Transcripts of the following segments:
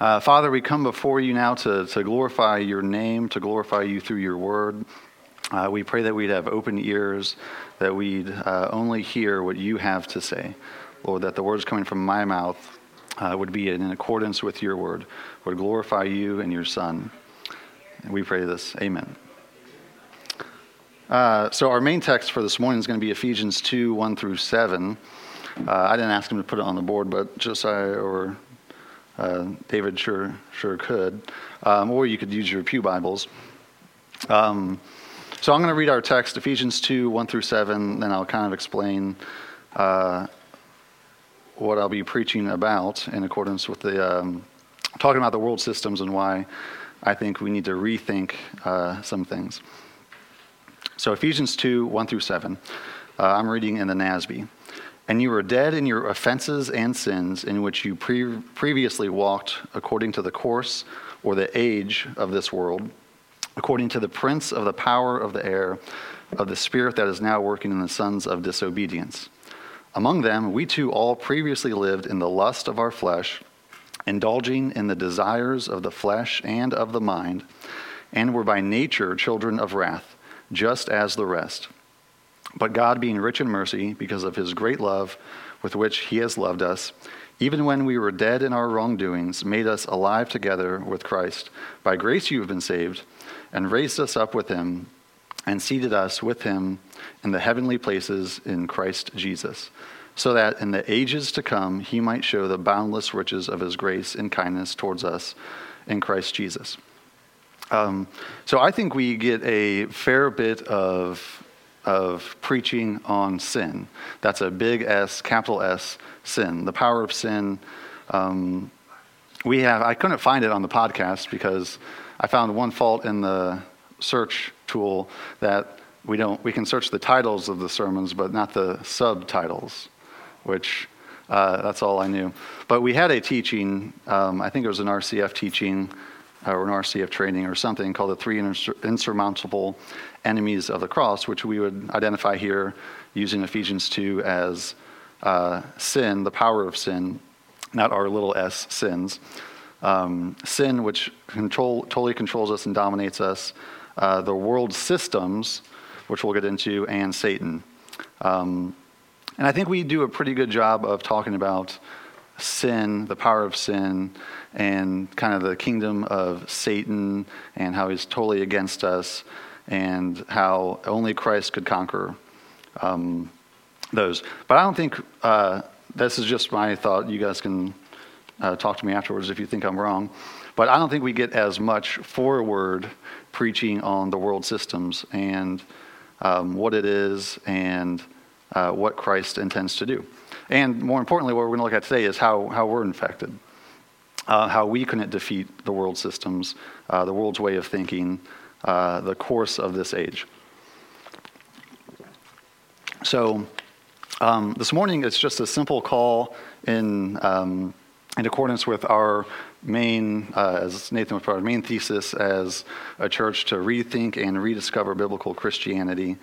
Uh, Father, we come before you now to, to glorify your name, to glorify you through your word. Uh, we pray that we'd have open ears, that we'd uh, only hear what you have to say. Lord, that the words coming from my mouth uh, would be in accordance with your word, would glorify you and your Son. And we pray this. Amen. Uh, so, our main text for this morning is going to be Ephesians 2 1 through 7. Uh, I didn't ask him to put it on the board, but Josiah or uh, David sure sure could, um, or you could use your pew Bibles. Um, so I'm going to read our text, Ephesians 2 1 through 7, then I'll kind of explain uh, what I'll be preaching about in accordance with the um, talking about the world systems and why I think we need to rethink uh, some things. So Ephesians 2 1 through 7. Uh, I'm reading in the NASB. And you were dead in your offenses and sins in which you pre- previously walked according to the course or the age of this world, according to the prince of the power of the air, of the spirit that is now working in the sons of disobedience. Among them, we too all previously lived in the lust of our flesh, indulging in the desires of the flesh and of the mind, and were by nature children of wrath, just as the rest. But God, being rich in mercy, because of his great love with which he has loved us, even when we were dead in our wrongdoings, made us alive together with Christ. By grace you have been saved, and raised us up with him, and seated us with him in the heavenly places in Christ Jesus, so that in the ages to come he might show the boundless riches of his grace and kindness towards us in Christ Jesus. Um, so I think we get a fair bit of of preaching on sin. That's a big S, capital S, sin. The power of sin. Um, we have, I couldn't find it on the podcast because I found one fault in the search tool that we don't, we can search the titles of the sermons, but not the subtitles, which uh, that's all I knew. But we had a teaching, um, I think it was an RCF teaching or an RCF training or something called the Three Insurmountable Enemies of the Cross, which we would identify here using Ephesians 2 as uh, sin, the power of sin, not our little s sins. Um, sin, which control, totally controls us and dominates us, uh, the world systems, which we'll get into, and Satan. Um, and I think we do a pretty good job of talking about sin, the power of sin, and kind of the kingdom of Satan and how he's totally against us and how only Christ could conquer um, those. But I don't think uh, this is just my thought. You guys can uh, talk to me afterwards if you think I'm wrong. But I don't think we get as much forward preaching on the world systems and um, what it is and uh, what Christ intends to do. And more importantly, what we're going to look at today is how, how we're infected uh, how we couldn't defeat the world systems, uh, the world's way of thinking, uh, the course of this age. So, um, this morning it's just a simple call in, um, in accordance with our main, uh, as Nathan was part our main thesis as a church to rethink and rediscover biblical Christianity.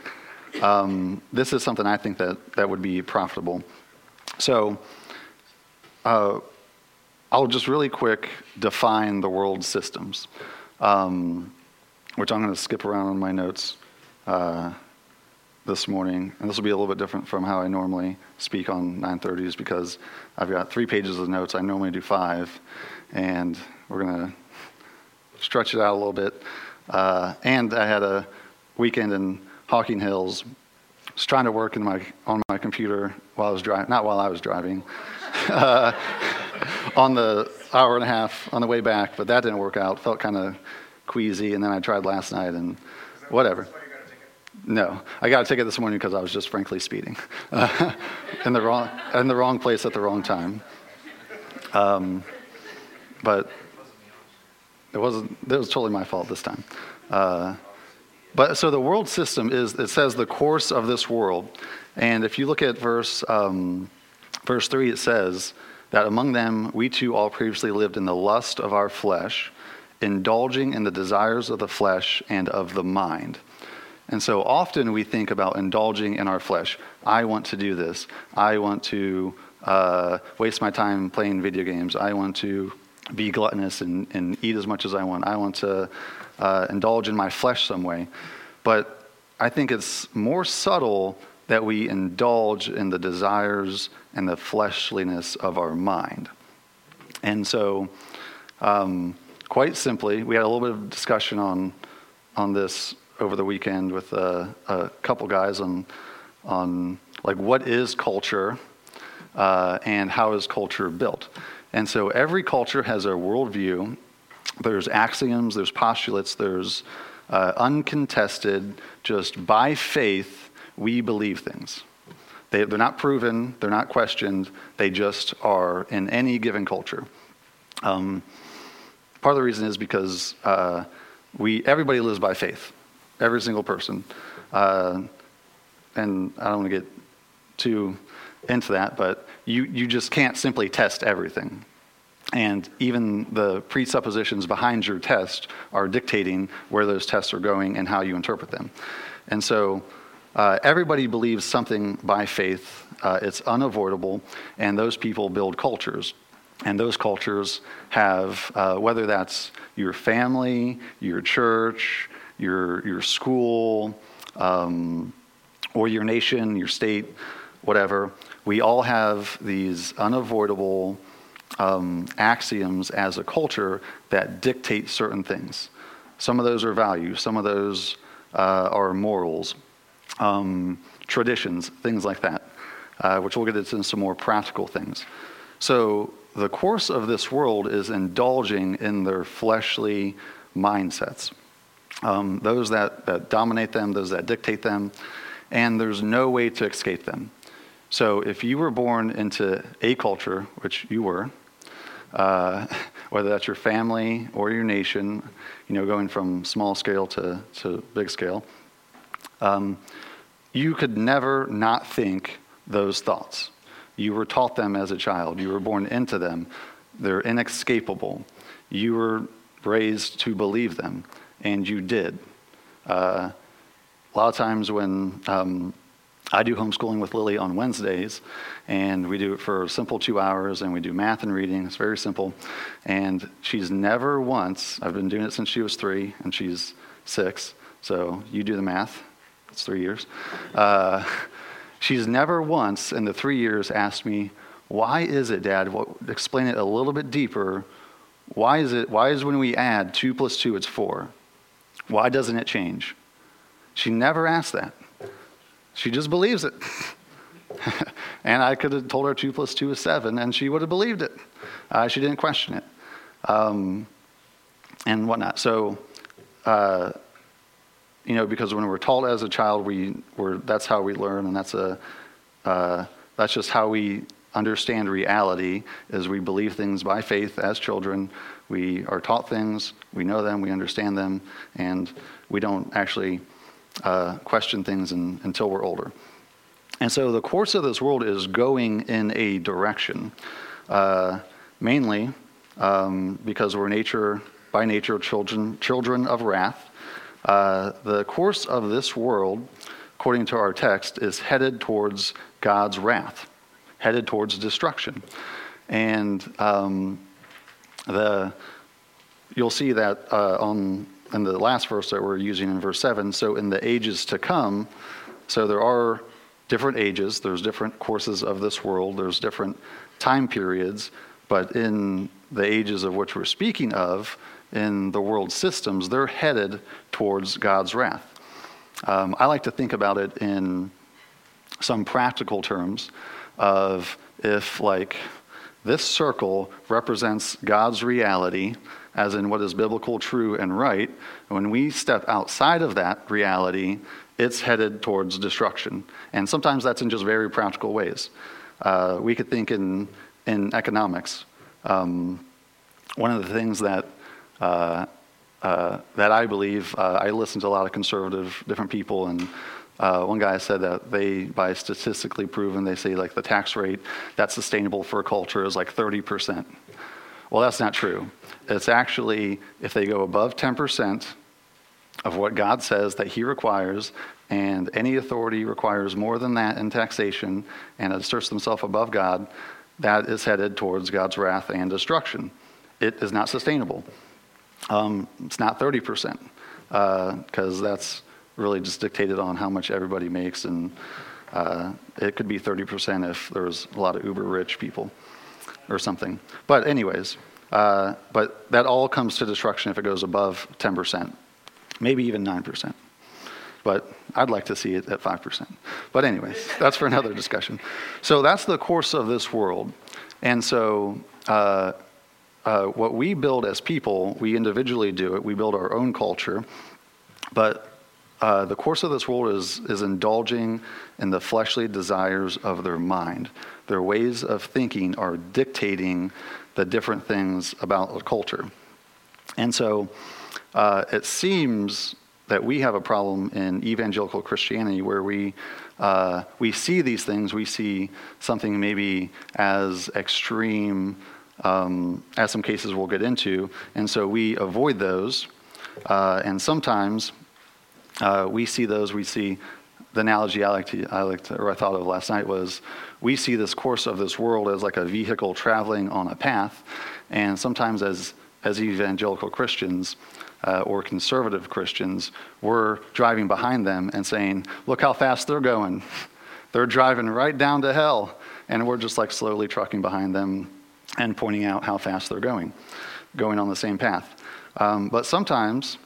Um, this is something I think that, that would be profitable. So, uh, I'll just really quick define the world systems, um, which I'm going to skip around on my notes uh, this morning. And this will be a little bit different from how I normally speak on 930s because I've got three pages of notes. I normally do five. And we're going to stretch it out a little bit. Uh, and I had a weekend in Hocking Hills. I was trying to work in my, on my computer while I was driving, not while I was driving. uh, on the hour and a half on the way back, but that didn't work out. Felt kind of queasy, and then I tried last night and whatever. No, I got a ticket this morning because I was just frankly speeding uh, in the wrong in the wrong place at the wrong time. Um, but it wasn't. It was totally my fault this time. Uh, but so the world system is. It says the course of this world, and if you look at verse um, verse three, it says that among them we too all previously lived in the lust of our flesh, indulging in the desires of the flesh and of the mind. And so often we think about indulging in our flesh. I want to do this. I want to uh, waste my time playing video games. I want to be gluttonous and, and eat as much as I want. I want to uh, indulge in my flesh some way. But I think it's more subtle that we indulge in the desires and the fleshliness of our mind. And so, um, quite simply, we had a little bit of discussion on, on this over the weekend with a, a couple guys on, on like what is culture uh, and how is culture built. And so every culture has a worldview. There's axioms, there's postulates, there's uh, uncontested, just by faith, we believe things. They, they're not proven, they're not questioned, they just are in any given culture. Um, part of the reason is because uh, we, everybody lives by faith, every single person. Uh, and I don't want to get too into that, but you, you just can't simply test everything. And even the presuppositions behind your test are dictating where those tests are going and how you interpret them. And so uh, everybody believes something by faith, uh, it's unavoidable, and those people build cultures. And those cultures have, uh, whether that's your family, your church, your, your school, um, or your nation, your state, whatever, we all have these unavoidable um, axioms as a culture that dictate certain things. Some of those are values, some of those uh, are morals, um, traditions, things like that, uh, which we'll get into some more practical things. So, the course of this world is indulging in their fleshly mindsets. Um, those that, that dominate them, those that dictate them, and there's no way to escape them. So if you were born into a culture, which you were, uh, whether that's your family or your nation, you know, going from small scale to, to big scale, um, you could never not think those thoughts. You were taught them as a child, you were born into them, they're inescapable. You were raised to believe them, and you did. Uh, a lot of times when um, I do homeschooling with Lily on Wednesdays, and we do it for simple two hours, and we do math and reading. It's very simple. And she's never once, I've been doing it since she was three, and she's six, so you do the math. It's three years. Uh, she's never once in the three years asked me, Why is it, Dad? What, explain it a little bit deeper. Why is it, why is when we add two plus two, it's four? Why doesn't it change? She never asked that. She just believes it. and I could have told her 2 plus 2 is 7, and she would have believed it. Uh, she didn't question it. Um, and whatnot. So, uh, you know, because when we're taught as a child, we, we're, that's how we learn, and that's, a, uh, that's just how we understand reality, is we believe things by faith as children. We are taught things, we know them, we understand them, and we don't actually uh, question things in, until we're older. And so the course of this world is going in a direction, uh, mainly um, because we're nature by nature children children of wrath. Uh, the course of this world, according to our text, is headed towards God's wrath, headed towards destruction, and um, the you'll see that uh, on in the last verse that we're using in verse 7. So, in the ages to come, so there are different ages, there's different courses of this world, there's different time periods, but in the ages of which we're speaking of, in the world systems, they're headed towards God's wrath. Um, I like to think about it in some practical terms of if, like, this circle represents God's reality, as in what is biblical, true, and right. When we step outside of that reality, it's headed towards destruction. And sometimes that's in just very practical ways. Uh, we could think in, in economics. Um, one of the things that, that I believe, uh, I listen to a lot of conservative different people, and uh, one guy said that they, by statistically proven, they say like the tax rate that's sustainable for a culture is like 30%. Well, that's not true. It's actually, if they go above 10% of what God says that He requires, and any authority requires more than that in taxation and asserts themselves above God, that is headed towards God's wrath and destruction. it is not sustainable. Um, it's not 30%, because uh, that's really just dictated on how much everybody makes, and uh, it could be 30% if there's a lot of uber rich people or something. But, anyways, uh, but that all comes to destruction if it goes above 10%, maybe even 9%. But I'd like to see it at 5%. But, anyways, that's for another discussion. So, that's the course of this world. And so, uh, uh, what we build as people, we individually do it. We build our own culture. But uh, the course of this world is, is indulging in the fleshly desires of their mind. Their ways of thinking are dictating the different things about the culture. And so uh, it seems that we have a problem in evangelical Christianity where we, uh, we see these things, we see something maybe as extreme um, as some cases we'll get into, and so we avoid those. Uh, and sometimes uh, we see those, we see the analogy I like to, I like to, or I thought of last night was we see this course of this world as like a vehicle traveling on a path, and sometimes as as evangelical Christians uh, or conservative Christians, we're driving behind them and saying, "Look how fast they're going! They're driving right down to hell," and we're just like slowly trucking behind them and pointing out how fast they're going, going on the same path. Um, but sometimes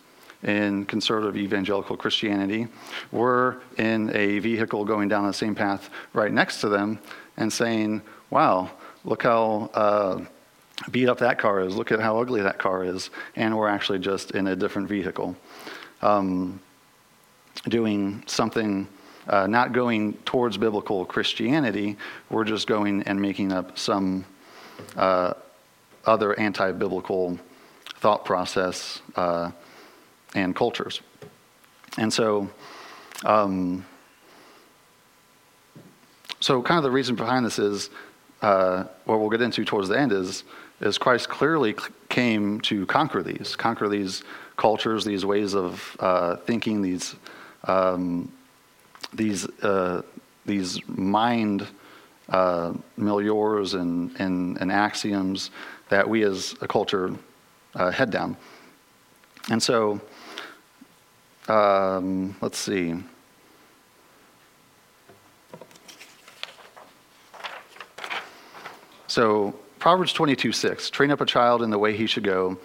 in conservative evangelical Christianity, we're in a vehicle going down the same path right next to them and saying, wow, look how uh, beat up that car is, look at how ugly that car is, and we're actually just in a different vehicle. Um, doing something, uh, not going towards biblical Christianity, we're just going and making up some uh, other anti biblical thought process uh, and cultures. And so, um, so kind of the reason behind this is uh, what we'll get into towards the end is is Christ clearly came to conquer these, conquer these cultures, these ways of uh, thinking, these um, these uh, these mind uh, and, and, and, axioms that we as a culture uh, head down. And so, um, let's see. So, Proverbs 22 6 train up a child in the way he should go.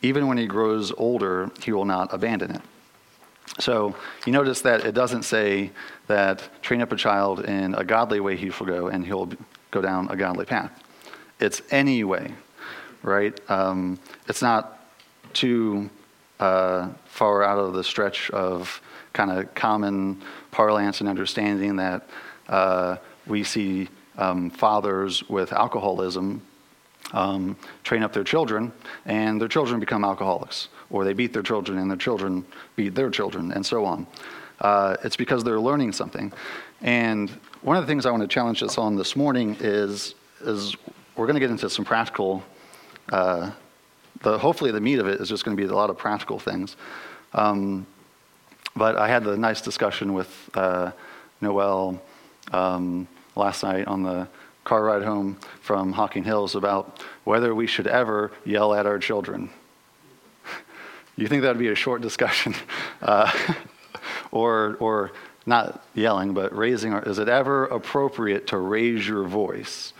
Even when he grows older, he will not abandon it. So you notice that it doesn't say that train up a child in a godly way he shall go and he'll go down a godly path. It's any way, right? Um, it's not too uh, far out of the stretch of kind of common parlance and understanding that uh, we see um, fathers with alcoholism um, train up their children, and their children become alcoholics, or they beat their children, and their children beat their children, and so on. Uh, it's because they're learning something. And one of the things I want to challenge us on this morning is, is we're going to get into some practical, uh, the, hopefully the meat of it is just going to be a lot of practical things. Um, but I had the nice discussion with uh, Noel um, last night on the car ride home from Hocking Hills about whether we should ever yell at our children. You think that would be a short discussion? Uh, or, or not yelling, but raising is it ever appropriate to raise your voice?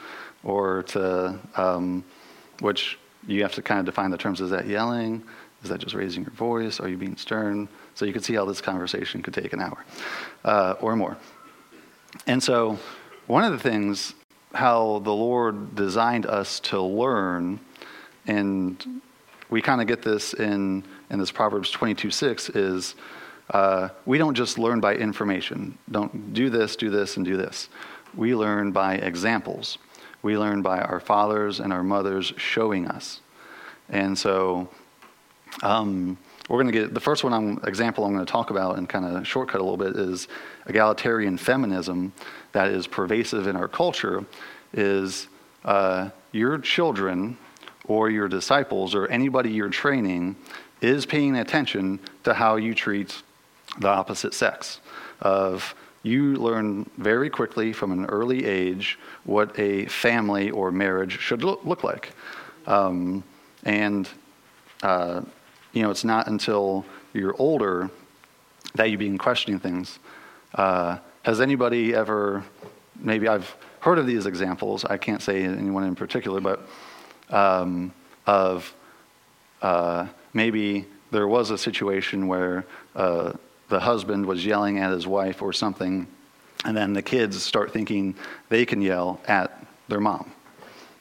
Or to, um, which you have to kind of define the terms. Is that yelling? Is that just raising your voice? Are you being stern? So you can see how this conversation could take an hour uh, or more. And so, one of the things how the Lord designed us to learn, and we kind of get this in, in this Proverbs 22 6 is uh, we don't just learn by information. Don't do this, do this, and do this. We learn by examples. We learn by our fathers and our mothers showing us. And so um, we're going to get the first one I'm, example I'm going to talk about and kind of shortcut a little bit is egalitarian feminism that is pervasive in our culture is uh, your children or your disciples or anybody you're training is paying attention to how you treat the opposite sex of you learn very quickly from an early age what a family or marriage should look, look like um, And, uh, you know, it's not until you're older that you begin questioning things. Uh, has anybody ever, maybe I've heard of these examples, I can't say anyone in particular, but um, of uh, maybe there was a situation where uh, the husband was yelling at his wife or something, and then the kids start thinking they can yell at their mom,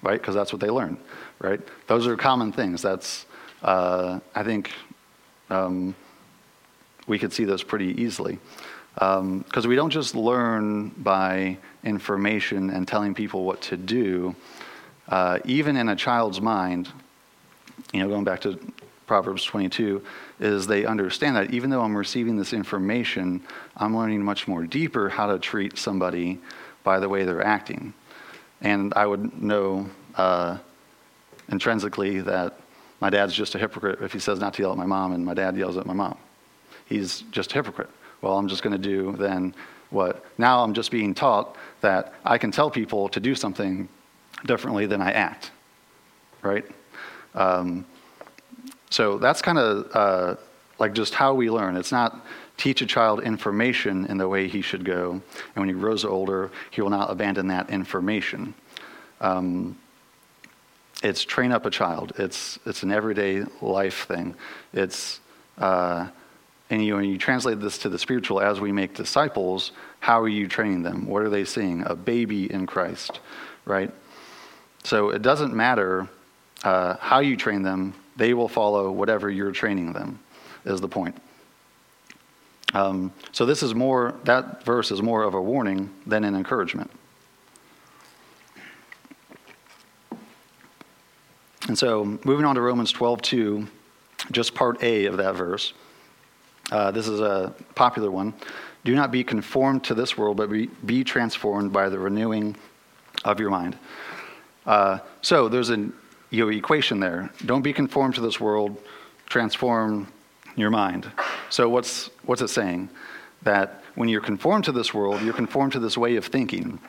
right? Because that's what they learn, right? Those are common things. That's, uh, I think, um, we could see those pretty easily. Because um, we don't just learn by information and telling people what to do. Uh, even in a child's mind, you know, going back to Proverbs 22, is they understand that even though I'm receiving this information, I'm learning much more deeper how to treat somebody by the way they're acting. And I would know uh, intrinsically that my dad's just a hypocrite if he says not to yell at my mom and my dad yells at my mom. He's just a hypocrite. Well, I'm just going to do then what? Now I'm just being taught that I can tell people to do something differently than I act, right? Um, so that's kind of uh, like just how we learn. It's not teach a child information in the way he should go, and when he grows older, he will not abandon that information. Um, it's train up a child. It's it's an everyday life thing. It's uh, and you, when you translate this to the spiritual, as we make disciples, how are you training them? What are they seeing? A baby in Christ, right? So it doesn't matter uh, how you train them, they will follow whatever you're training them, is the point. Um, so this is more, that verse is more of a warning than an encouragement. And so moving on to Romans 12, 2, just part A of that verse. Uh, this is a popular one. Do not be conformed to this world, but be, be transformed by the renewing of your mind. Uh, so there's an you know, equation there. Don't be conformed to this world, transform your mind. So what's, what's it saying? That when you're conformed to this world, you're conformed to this way of thinking.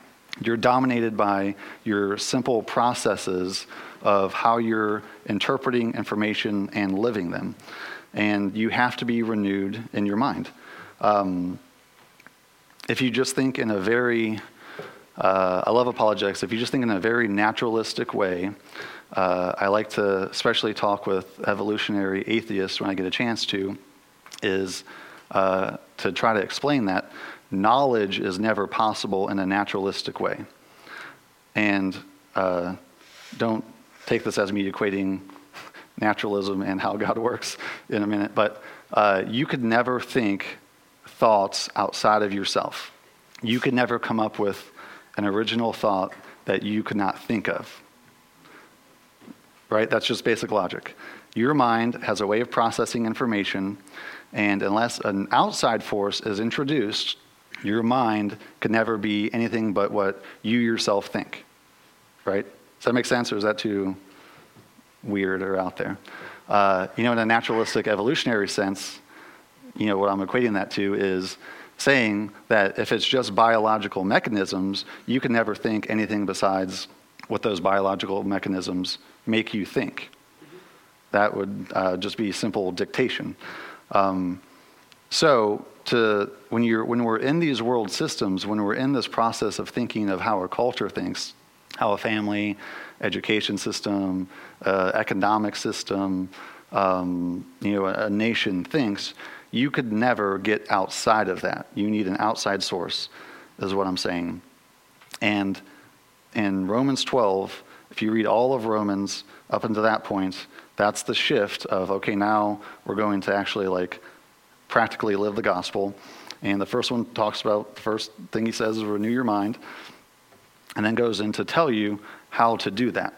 You're dominated by your simple processes of how you're interpreting information and living them and you have to be renewed in your mind. Um, if you just think in a very, uh, I love apologetics, if you just think in a very naturalistic way, uh, I like to especially talk with evolutionary atheists when I get a chance to, is uh, to try to explain that knowledge is never possible in a naturalistic way. And uh, don't take this as me equating naturalism and how God works in a minute, but uh, you could never think thoughts outside of yourself. You could never come up with an original thought that you could not think of. Right? That's just basic logic. Your mind has a way of processing information, and unless an outside force is introduced, your mind can never be anything but what you yourself think. Right? Does that make sense, or is that too weird or out there. Uh, you know, in a naturalistic evolutionary sense, you know, what I'm equating that to is saying that if it's just biological mechanisms, you can never think anything besides what those biological mechanisms make you think. That would uh, just be simple dictation. Um, so, to, when, you're, when we're in these world systems, when we're in this process of thinking of how a culture thinks, how a family, education system, uh, economic system, um, you know, a, a nation thinks, you could never get outside of that. You need an outside source, is what I'm saying. And in Romans 12, if you read all of Romans up until that point, that's the shift of, okay, now we're going to actually like practically live the gospel. And the first one talks about, the first thing he says is renew your mind, and then goes in to tell you how to do that.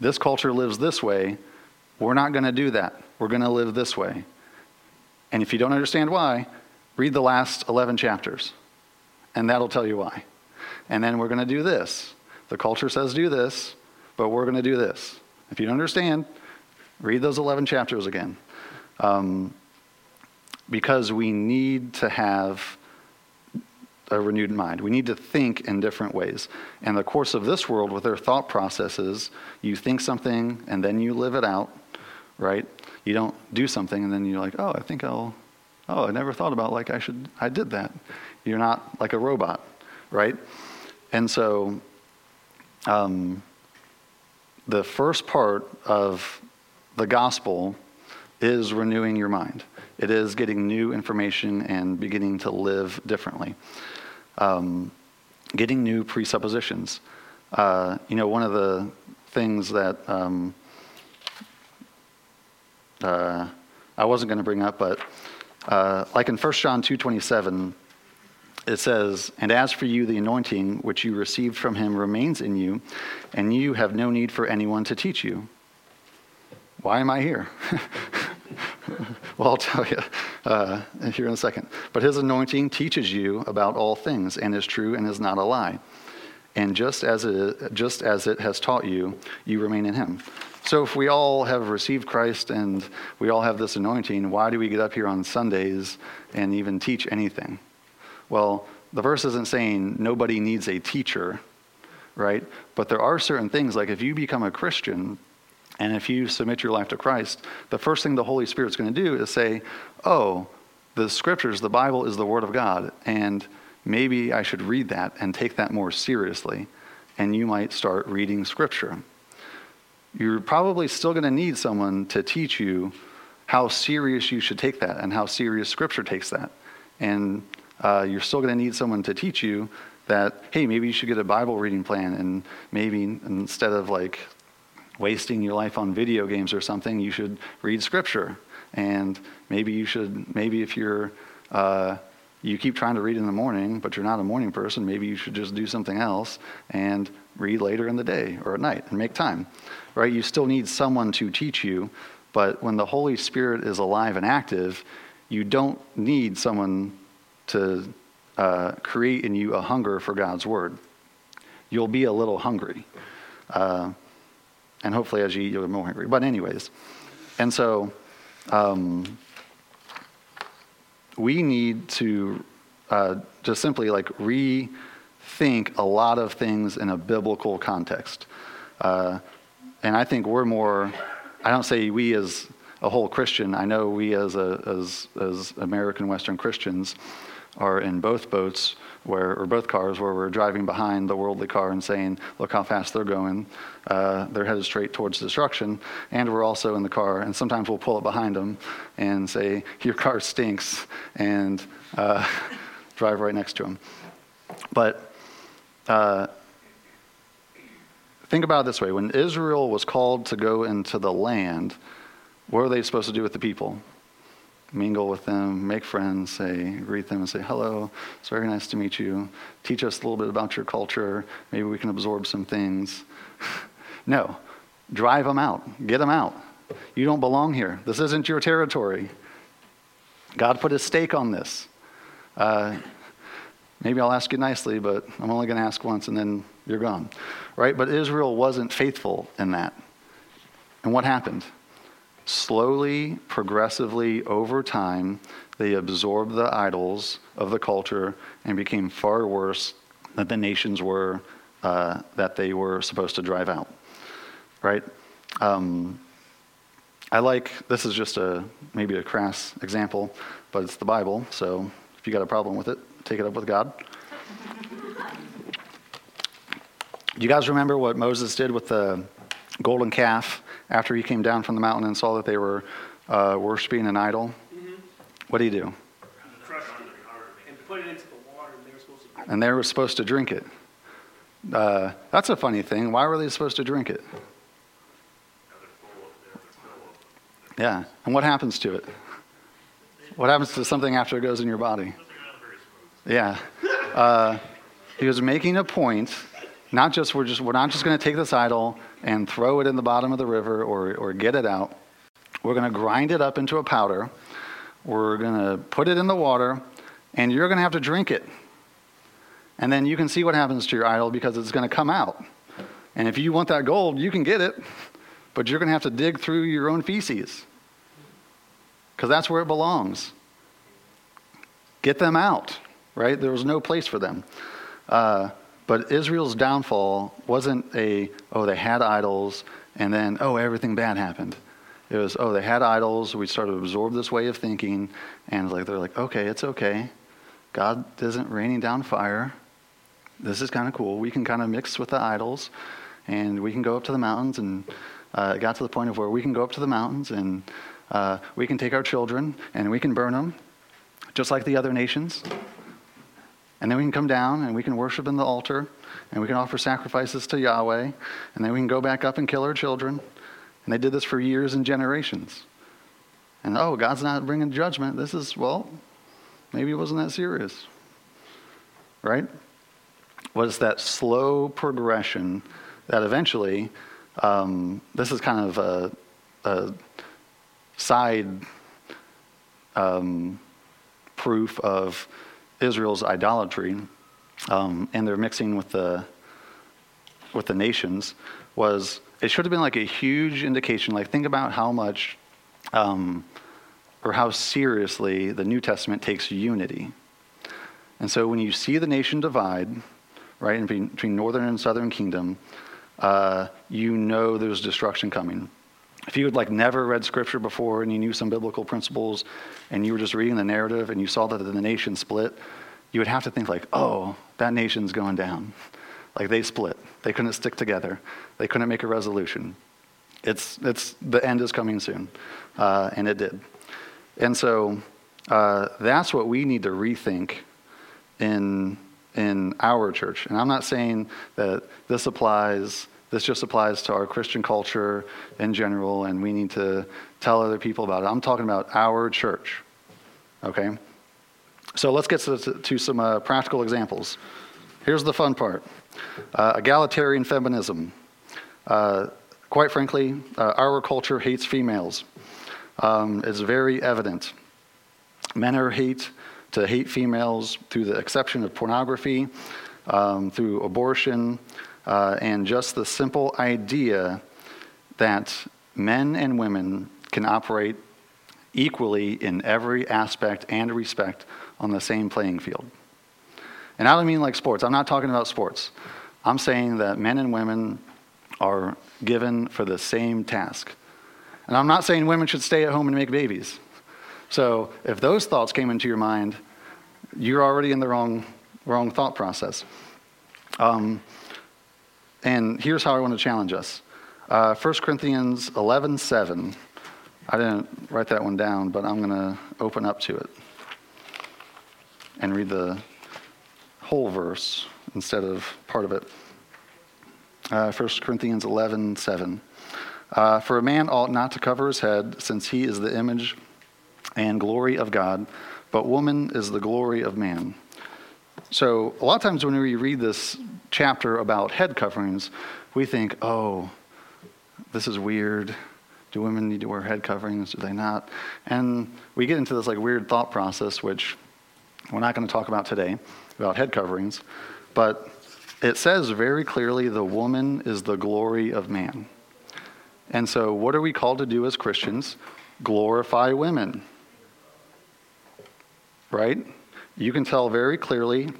This culture lives this way. We're not going to do that. We're going to live this way. And if you don't understand why, read the last 11 chapters, and that'll tell you why. And then we're going to do this. The culture says do this, but we're going to do this. If you don't understand, read those 11 chapters again. Um, because we need to have a renewed mind. We need to think in different ways. And the course of this world, with their thought processes, you think something and then you live it out, right? You don't do something and then you're like, oh, I think I'll, oh, I never thought about like I should, I did that. You're not like a robot, right? And so, um, the first part of the gospel is renewing your mind. It is getting new information and beginning to live differently. Um, getting new presuppositions. Uh, you know, one of the things that um, uh, I wasn't going to bring up, but uh, like in 1 John 2.27, it says, And as for you, the anointing which you received from him remains in you, and you have no need for anyone to teach you. Why am I here? well, I'll tell you uh, here in a second. But his anointing teaches you about all things and is true and is not a lie. And just as it, just as it has taught you, you remain in him. So if we all have received Christ and we all have this anointing, why do we get up here on Sundays and even teach anything? Well, the verse isn't saying nobody needs a teacher, right? But there are certain things, like if you become a Christian, and if you submit your life to Christ, the first thing the Holy Spirit's going to do is say, Oh, the scriptures, the Bible is the Word of God, and maybe I should read that and take that more seriously. And you might start reading scripture. You're probably still going to need someone to teach you how serious you should take that and how serious scripture takes that. And uh, you're still going to need someone to teach you that, hey, maybe you should get a Bible reading plan, and maybe instead of like wasting your life on video games or something, you should read scripture. And maybe you should, maybe if you're, uh, you keep trying to read in the morning, but you're not a morning person, maybe you should just do something else and read later in the day or at night and make time, right? You still need someone to teach you, but when the Holy Spirit is alive and active, you don't need someone to uh, create in you a hunger for God's word. You'll be a little hungry. Uh, and hopefully, as you eat, you'll get more hungry. But, anyways, and so um, we need to uh, just simply like rethink a lot of things in a biblical context. Uh, and I think we're more, I don't say we as a whole Christian, I know we as, a, as, as American Western Christians are in both boats where, or both cars, where we're driving behind the worldly car and saying, "Look how fast they're going. Uh, they're headed straight towards destruction." And we're also in the car, and sometimes we'll pull up behind them and say, "Your car stinks," and uh, drive right next to them. But uh, think about it this way: when Israel was called to go into the land, what are they supposed to do with the people? Mingle with them, make friends, say, greet them and say, hello, it's very nice to meet you. Teach us a little bit about your culture. Maybe we can absorb some things. no, drive them out, get them out. You don't belong here. This isn't your territory. God put a stake on this. Uh, maybe I'll ask you nicely, but I'm only going to ask once and then you're gone. Right? But Israel wasn't faithful in that. And what happened? Slowly, progressively, over time, they absorbed the idols of the culture and became far worse than the nations were uh, that they were supposed to drive out. Right? Um, I like, this is just a maybe a crass example, but it's the Bible, so if you got a problem with it, take it up with God. Do you guys remember what Moses did with the golden calf after he came down from the mountain and saw that they were uh, worshiping an idol? Mm-hmm. What did he do? And put it into the water, and they were supposed to drink And they were supposed to drink it. Uh, that's a funny thing. Why were they supposed to drink it? Yeah. And what happens to it? What happens to something after it goes in your body? Yeah. Uh, he was making a point not just we're just we're not just going to take this idol and throw it in the bottom of the river or, or get it out. We're going to grind it up into a powder. We're going to put it in the water, and you're going to have to drink it. And then you can see what happens to your idol because it's going to come out. And if you want that gold, you can get it, but you're going to have to dig through your own feces because that's where it belongs. Get them out right? There was no place for them. Uh, but Israel's downfall wasn't a, oh, they had idols, and then, oh, everything bad happened. It was, oh, they had idols. We started to absorb this way of thinking, and like they're like, okay, it's okay. God isn't raining down fire. This is kind of cool. We can kind of mix with the idols, and we can go up to the mountains. And uh, it got to the point of where we can go up to the mountains, and uh, we can take our children, and we can burn them, just like the other nations. And then we can come down, and we can worship in the altar, and we can offer sacrifices to Yahweh, and then we can go back up and kill our children. And they did this for years and generations. And oh, God's not bringing judgment. This is, well, maybe it wasn't that serious. Right? Was that slow progression that eventually, um, this is kind of a, a side um, proof of Israel's idolatry um, and their mixing with the, with the nations was it should have been like a huge indication. Like, think about how much um, or how seriously the New Testament takes unity. And so, when you see the nation divide, right, in between, between northern and southern kingdom, uh, you know there's destruction coming. If you had like never read scripture before and you knew some biblical principles and you were just reading the narrative and you saw that the nation split, you would have to think like, oh, that nation's going down. Like they split. They couldn't stick together. They couldn't make a resolution. It's, it's, the end is coming soon. Uh, and it did. And so uh, that's what we need to rethink in, in our church. And I'm not saying that this applies, this just applies to our Christian culture in general, and we need to tell other people about it. I'm talking about our church. Okay? So let's get to, to some uh, practical examples. Here's the fun part uh, egalitarian feminism. Uh, quite frankly, uh, our culture hates females. Um, it's very evident. Men are hate to hate females through the exception of pornography, um, through abortion, uh, and just the simple idea that men and women can operate equally in every aspect and respect on the same playing field. And I don't mean like sports. I'm not talking about sports. I'm saying that men and women are given for the same task. And I'm not saying women should stay at home and make babies. So if those thoughts came into your mind, you're already in the wrong, wrong thought process. Um, and here's how I want to challenge us. Uh, 1 Corinthians 11 7. I didn't write that one down, but I'm going to open up to it and read the whole verse instead of part of it. Uh, 1 Corinthians 11 7. Uh, For a man ought not to cover his head, since he is the image and glory of God, but woman is the glory of man. So, a lot of times when we read this chapter about head coverings, we think, oh, this is weird. Do women need to wear head coverings? Do they not? And we get into this like weird thought process, which we're not going to talk about today, about head coverings. But it says very clearly the woman is the glory of man. And so, what are we called to do as Christians? Glorify women. Right? You can tell very clearly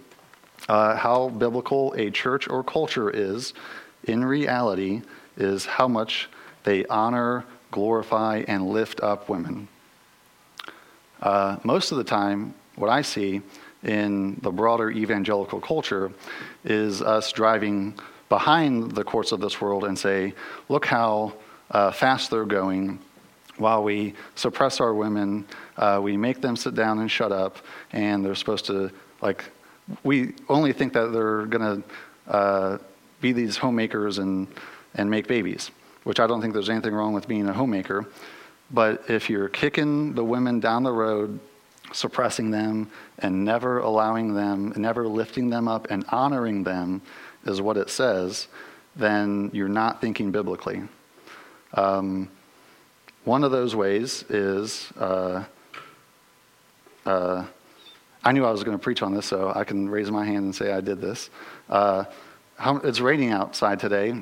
uh, how biblical a church or culture is in reality, is how much they honor, glorify, and lift up women. Uh, most of the time, what I see in the broader evangelical culture is us driving behind the courts of this world and say, look how uh, fast they're going while we suppress our women, uh, we make them sit down and shut up, and they're supposed to, like, we only think that they're going to uh, be these homemakers and, and make babies, which I don't think there's anything wrong with being a homemaker. But if you're kicking the women down the road suppressing them and never allowing them, never lifting them up and honoring them is what it says, then you're not thinking biblically. Um, one of those ways is uh, uh, I knew I was going to preach on this, so I can raise my hand and say I did this. Uh, how, it's raining outside today.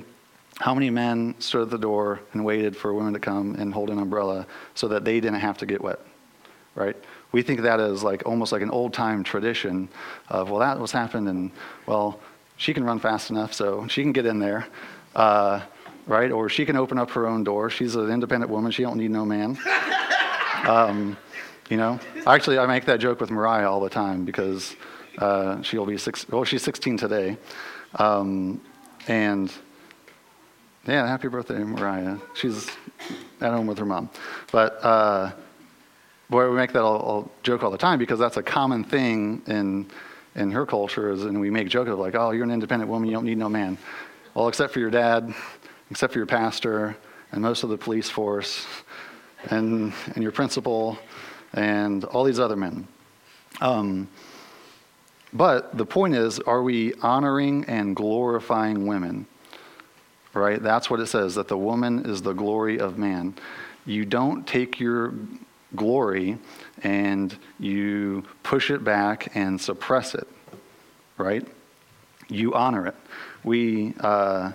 How many men stood at the door and waited for women to come and hold an umbrella so that they didn't have to get wet? right? We think that is like almost like an old time tradition of, well, that was happened, and well, she can run fast enough, so she can get in there, uh, right? Or she can open up her own door. She's an independent woman. She don't need no man. Um, you know, actually, I make that joke with Mariah all the time because uh, she'll be six. Well, she's 16 today, um, and yeah, happy birthday, Mariah. She's at home with her mom, but. Uh, boy, we make that all, all joke all the time because that's a common thing in in her culture is, and we make joke of like, oh, you're an independent woman, you don't need no man. Well, except for your dad, except for your pastor, and most of the police force, and and your principal, and all these other men. Um, but the point is, are we honoring and glorifying women? Right? That's what it says, that the woman is the glory of man. You don't take your glory and you push it back and suppress it, right? You honor it. We, uh,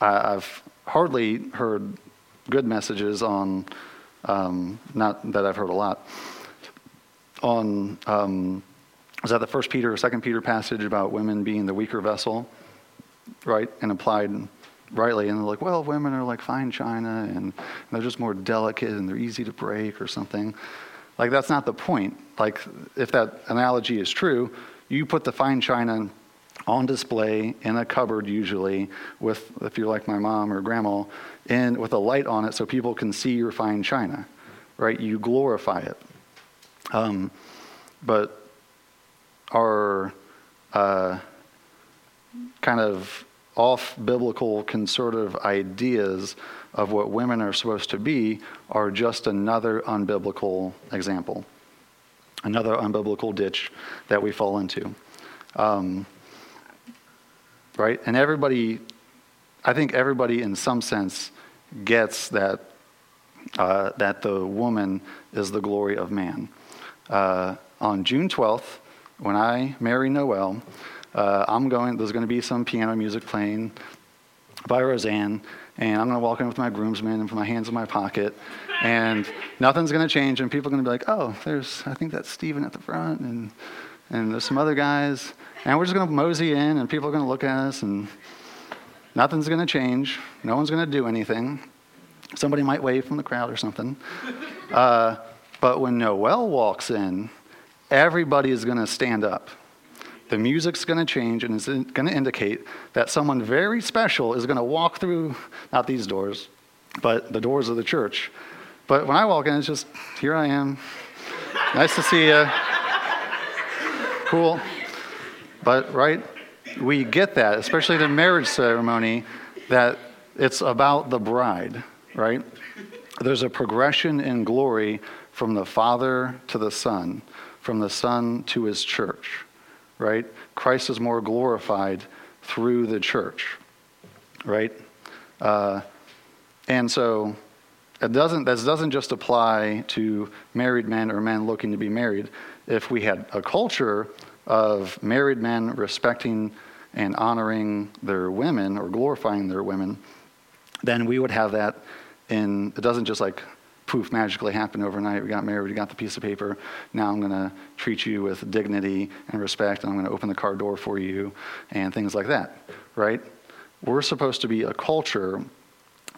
I, have hardly heard good messages on, um, not that I've heard a lot, on, um, is that the first Peter or second Peter passage about women being the weaker vessel, right? And applied rightly. And they're like, well, women are like fine china and they're just more delicate and they're easy to break or something. Like, that's not the point. Like, if that analogy is true, you put the fine china on display in a cupboard usually with if you're like my mom or grandma and with a light on it so people can see your fine china right you glorify it um, but our uh, kind of off biblical conservative ideas of what women are supposed to be are just another unbiblical example, another unbiblical ditch that we fall into. Um, right? And everybody, I think everybody in some sense gets that, uh, that the woman is the glory of man. Uh, on June 12th, when I marry Noel, uh, I'm going, there's going to be some piano music playing by Roseanne, and I'm going to walk in with my groomsmen and put my hands in my pocket, and nothing's going to change, and people are going to be like, oh, there's, I think that's Stephen at the front, and, and there's some other guys, and we're just going to mosey in, and people are going to look at us, and nothing's going to change. No one's going to do anything. Somebody might wave from the crowd or something. Uh, but when Noel walks in, everybody is going to stand up the music's going to change and it's going to indicate that someone very special is going to walk through, not these doors, but the doors of the church. But when I walk in, it's just, here I am. nice to see you. Cool. But, right, we get that, especially the marriage ceremony, that it's about the bride, right? There's a progression in glory from the Father to the Son, from the Son to his church right? Christ is more glorified through the church, right? Uh, and so it doesn't, this doesn't just apply to married men or men looking to be married. If we had a culture of married men respecting and honoring their women or glorifying their women, then we would have that in, it doesn't just like poof, magically happen overnight. We got married, we got the piece of paper. Now I'm going to treat you with dignity and respect, and I'm going to open the car door for you, and things like that, right? We're supposed to be a culture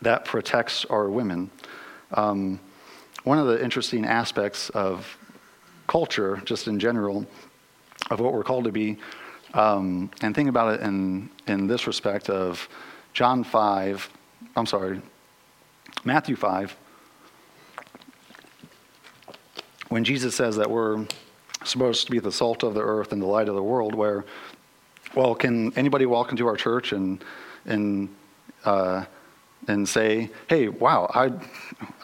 that protects our women. Um, one of the interesting aspects of culture, just in general, of what we're called to be, um, and think about it in, in this respect of John 5, I'm sorry, Matthew 5, when Jesus says that we're supposed to be the salt of the earth and the light of the world, where, well, can anybody walk into our church and, and, uh, and say, hey, wow, I,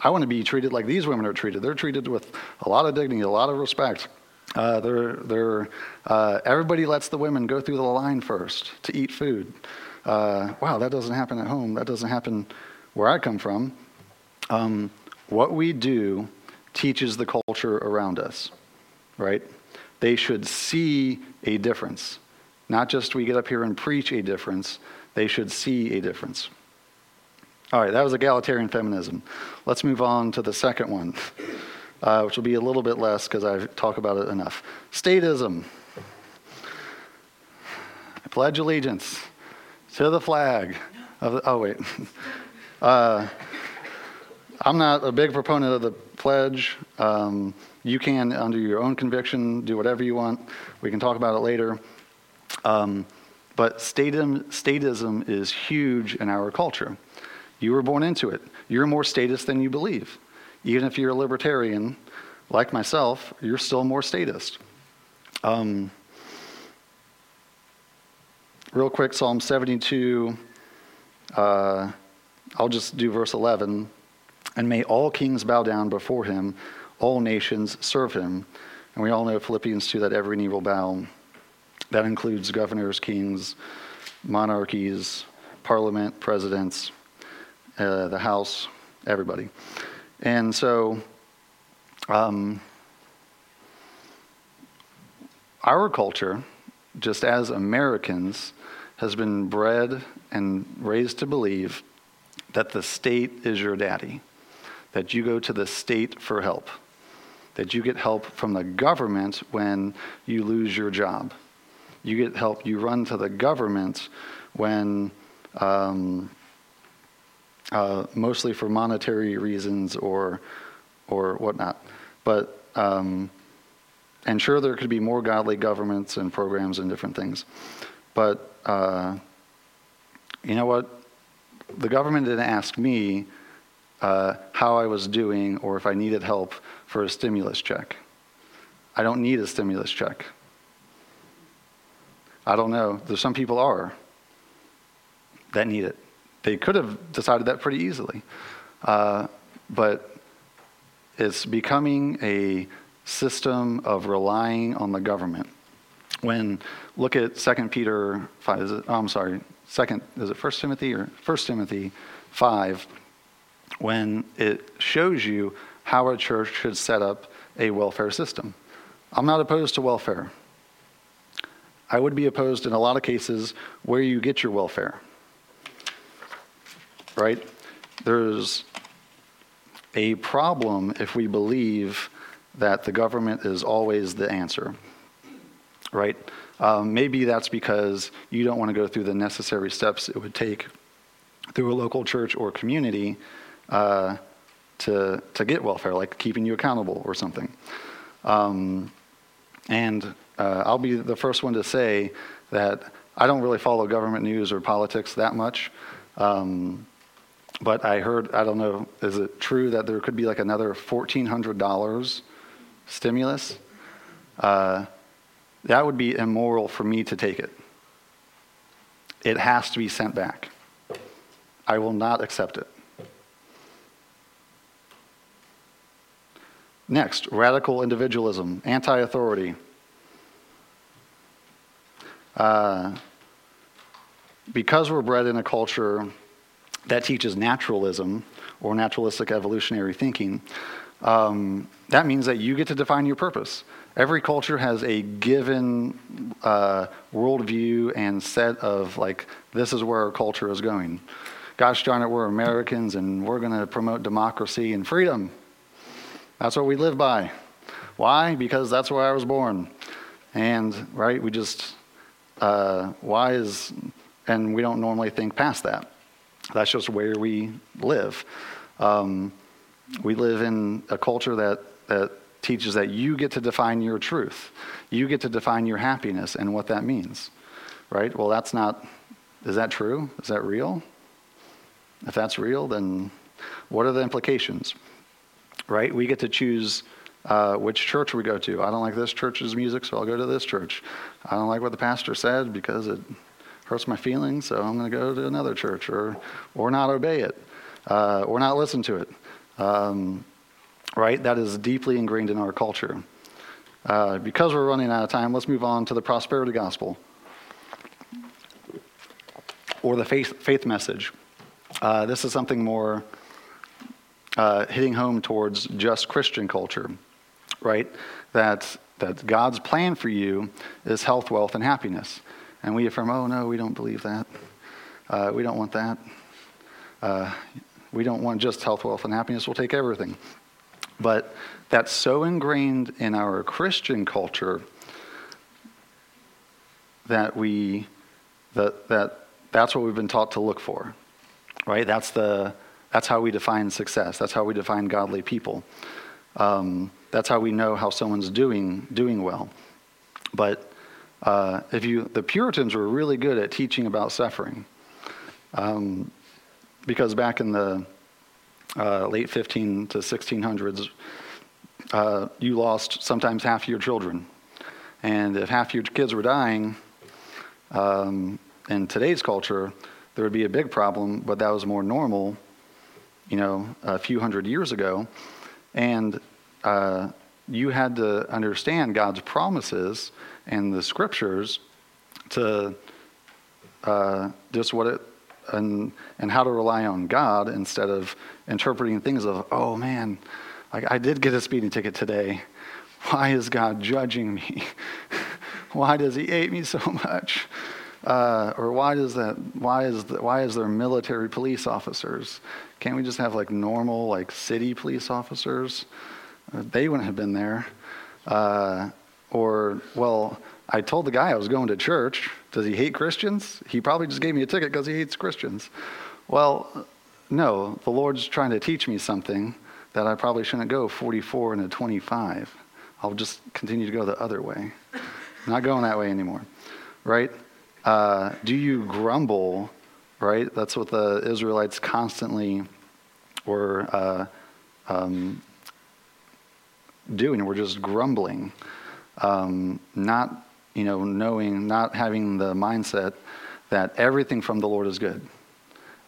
I want to be treated like these women are treated. They're treated with a lot of dignity, a lot of respect. Uh, they're, they're, uh, everybody lets the women go through the line first to eat food. Uh, wow, that doesn't happen at home. That doesn't happen where I come from. Um, what we do teaches the culture around us, right? They should see a difference. Not just we get up here and preach a difference, they should see a difference. All right, that was egalitarian feminism. Let's move on to the second one. uh, which will be a little bit less because I talk about it enough. Statism. I pledge allegiance to the flag of the, oh, wait. Uh, I'm not a big proponent of the pledge. Um, you can, under your own conviction, do whatever you want. We can talk about it later. Um, but statism, statism is huge in our culture. You were born into it. You're more statist than you believe. Even if you're a libertarian, like myself, you're still more statist. Um, real quick, Psalm 72. Uh, I'll just do verse 11. And may all kings bow down before him, all nations serve him. And we all know Philippians 2 that every knee will bow. That includes governors, kings, monarchies, parliament, presidents, uh, the House, everybody. And so, um, our culture, just as Americans, has been bred and raised to believe that the state is your daddy, that you go to the state for help, that you get help from the government when you lose your job. You get help, you run to the government when, um, uh, mostly for monetary reasons or, or whatnot. But, um, and sure, there could be more godly governments and programs and different things. But, uh, you know what? the government didn't ask me uh, how I was doing or if I needed help for a stimulus check. I don't need a stimulus check. I don't know. There's some people are that need it. They could have decided that pretty easily. Uh, but it's becoming a system of relying on the government. When look at 2 Peter 5, is it, oh, I'm sorry, second, is it First Timothy or First Timothy 5, when it shows you how a church should set up a welfare system. I'm not opposed to welfare. I would be opposed in a lot of cases where you get your welfare. Right? There's a problem if we believe that the government is always the answer. Right? Um, maybe that's because you don't want to go through the necessary steps it would take through a local church or community uh, to, to get welfare, like keeping you accountable or something. Um, and uh, I'll be the first one to say that I don't really follow government news or politics that much. Um, but I heard, I don't know, is it true that there could be like another $1,400 stimulus? Uh, that would be immoral for me to take it. It has to be sent back. I will not accept it. Next, radical individualism, anti authority. Uh, because we're bred in a culture that teaches naturalism or naturalistic evolutionary thinking, um, that means that you get to define your purpose. Every culture has a given uh, worldview and set of, like, this is where our culture is going. Gosh darn it, we're Americans and we're going to promote democracy and freedom. That's what we live by. Why? Because that's where I was born. And, right, we just, uh, why is, and we don't normally think past that. That's just where we live. Um, we live in a culture that, that teaches that you get to define your truth. You get to define your happiness and what that means, right? Well, that's not, is that true? Is that real? If that's real, then what are the implications, right? We get to choose uh, which church we go to. I don't like this church's music, so I'll go to this church. I don't like what the pastor said because it hurts my feelings, so I'm going to go to another church or, or not obey it uh, or not listen to it. Um, right? That is deeply ingrained in our culture. Uh, because we're running out of time, let's move on to the prosperity gospel or the faith, faith message. Uh, this is something more uh, hitting home towards just Christian culture, right? That, that God's plan for you is health, wealth, and happiness. And we affirm, oh, no, we don't believe that. Uh, we don't want that. Uh, we don't want just health, wealth, and happiness. We'll take everything. But that's so ingrained in our Christian culture that we that that that's what we've been taught to look for. Right? That's the that's how we define success. That's how we define godly people. Um, that's how we know how someone's doing doing well. But uh, if you, the Puritans were really good at teaching about suffering, um, because back in the uh, late 15 to 1600s, uh, you lost sometimes half your children, and if half your kids were dying, um, in today's culture, there would be a big problem, but that was more normal, you know, a few hundred years ago, and uh, you had to understand God's promises and the scriptures to uh, just what it and and how to rely on God instead of interpreting things of oh man, like I did get a speeding ticket today. Why is God judging me? why does He hate me so much? Uh, or why does that? Why is the, why is there military police officers? Can't we just have like normal like city police officers? Uh, they wouldn't have been there. Uh, or, well, I told the guy I was going to church. Does he hate Christians? He probably just gave me a ticket because he hates Christians. Well, no, the Lord's trying to teach me something that I probably shouldn't go 44 and a 25. I'll just continue to go the other way. not going that way anymore, right? Uh, do you grumble, right? That's what the Israelites constantly were uh, um, doing. We're just grumbling um, not you know knowing, not having the mindset that everything from the Lord is good.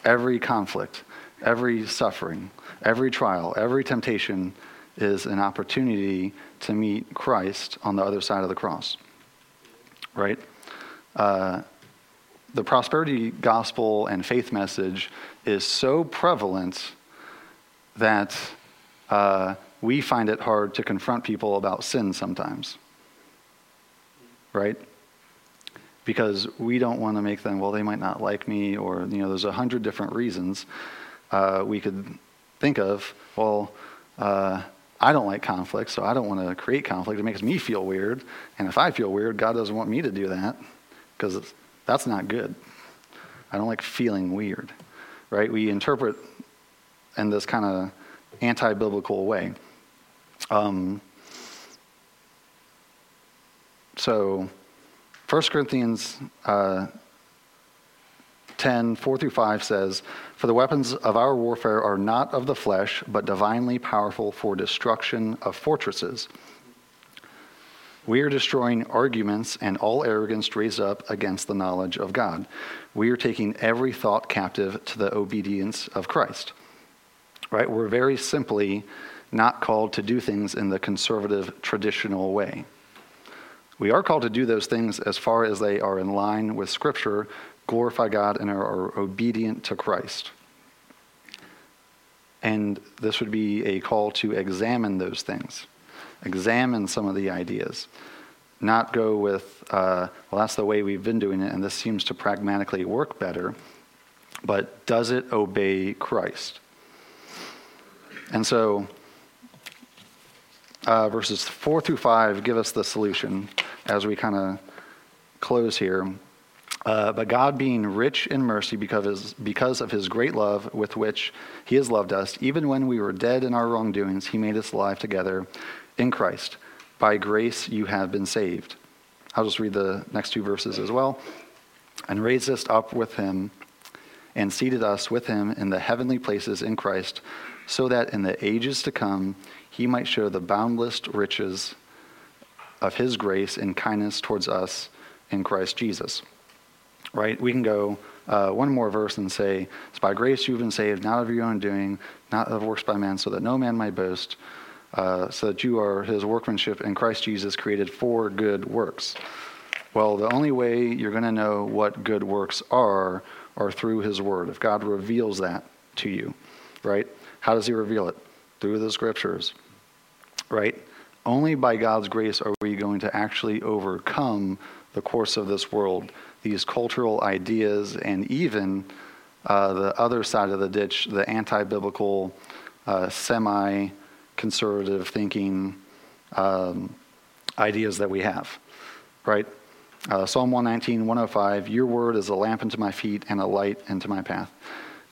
Every conflict, every suffering, every trial, every temptation is an opportunity to meet Christ on the other side of the cross. Right? Uh, the prosperity gospel and faith message is so prevalent that uh, we find it hard to confront people about sin sometimes right? Because we don't want to make them, well, they might not like me, or, you know, there's a hundred different reasons uh, we could think of. Well, uh, I don't like conflict, so I don't want to create conflict. It makes me feel weird. And if I feel weird, God doesn't want me to do that because that's not good. I don't like feeling weird, right? We interpret in this kind of anti biblical way. Um, so 1 Corinthians uh, 10, 4 through 5 says, For the weapons of our warfare are not of the flesh, but divinely powerful for destruction of fortresses. We are destroying arguments and all arrogance raised up against the knowledge of God. We are taking every thought captive to the obedience of Christ. Right? We're very simply not called to do things in the conservative, traditional way. We are called to do those things as far as they are in line with Scripture, glorify God, and are, obedient to Christ. And this would be a call to examine those things, examine some of the ideas, not go with, uh, well, that's the way we've been doing it, and this seems to pragmatically work better, but does it obey Christ? And so uh, verses 4 through 5 give us the solution as we kind of close here. Uh, but God, being rich in mercy because of, his, because of his great love with which he has loved us, even when we were dead in our wrongdoings, he made us alive together in Christ. By grace you have been saved. I'll just read the next two verses as well. And raised us up with him and seated us with him in the heavenly places in Christ, so that in the ages to come he might show the boundless riches of his grace and kindness towards us in Christ Jesus. Right? We can go uh, one more verse and say, It's by grace you've been saved, not of your own doing, not of works by man, so that no man might boast, uh, so that you are his workmanship in Christ Jesus, created for good works. Well, the only way you're going to know what good works are are through his word. If God reveals that to you, right? How does he reveal it? Through the scriptures, right? Only by God's grace are we going to actually overcome the course of this world, these cultural ideas, and even uh, the other side of the ditch, the anti biblical, uh, semi conservative thinking um, ideas that we have, right? Uh, Psalm 119, 105, Your word is a lamp unto my feet and a light unto my path.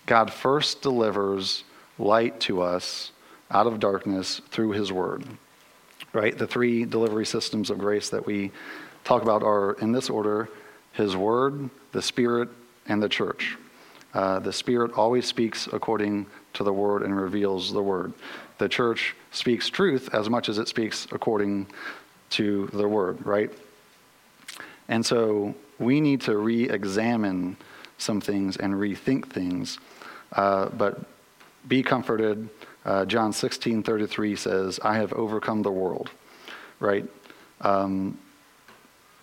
God first delivers light to us out of darkness through his word, right? The three delivery systems of grace that we talk about are in this order his word, the spirit, and the church. Uh, the spirit always speaks according to the word and reveals the word. The church speaks truth as much as it speaks according to the word, right? And so we need to re examine some things and rethink things. Uh, but be comforted. Uh, John 16 33 says, I have overcome the world, right? Um,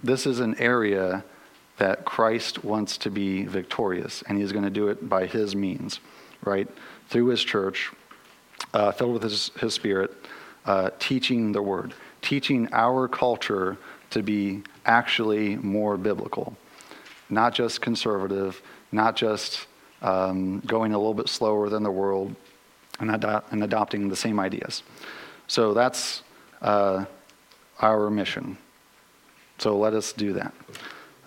this is an area that Christ wants to be victorious, and he's going to do it by his means, right? Through his church, uh, filled with his, his spirit, uh, teaching the word, teaching our culture to be actually more biblical, not just conservative, not just um, going a little bit slower than the world and, and adopting the same ideas. So that's uh, our mission. So let us do that.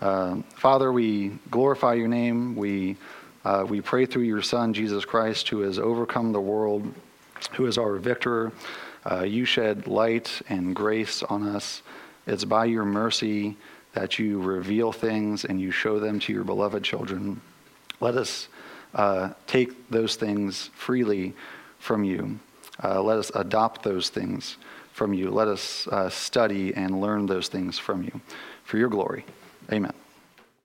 Uh, Father, we glorify your name. We, uh, we pray through your Son, Jesus Christ, who has overcome the world, who is our victor. Uh, you shed light and grace on us. It's by your mercy that you reveal things and you show them to your beloved children. Let us uh, take those things freely from you. Uh, let us adopt those things from you. Let us uh, study and learn those things from you for your glory. Amen.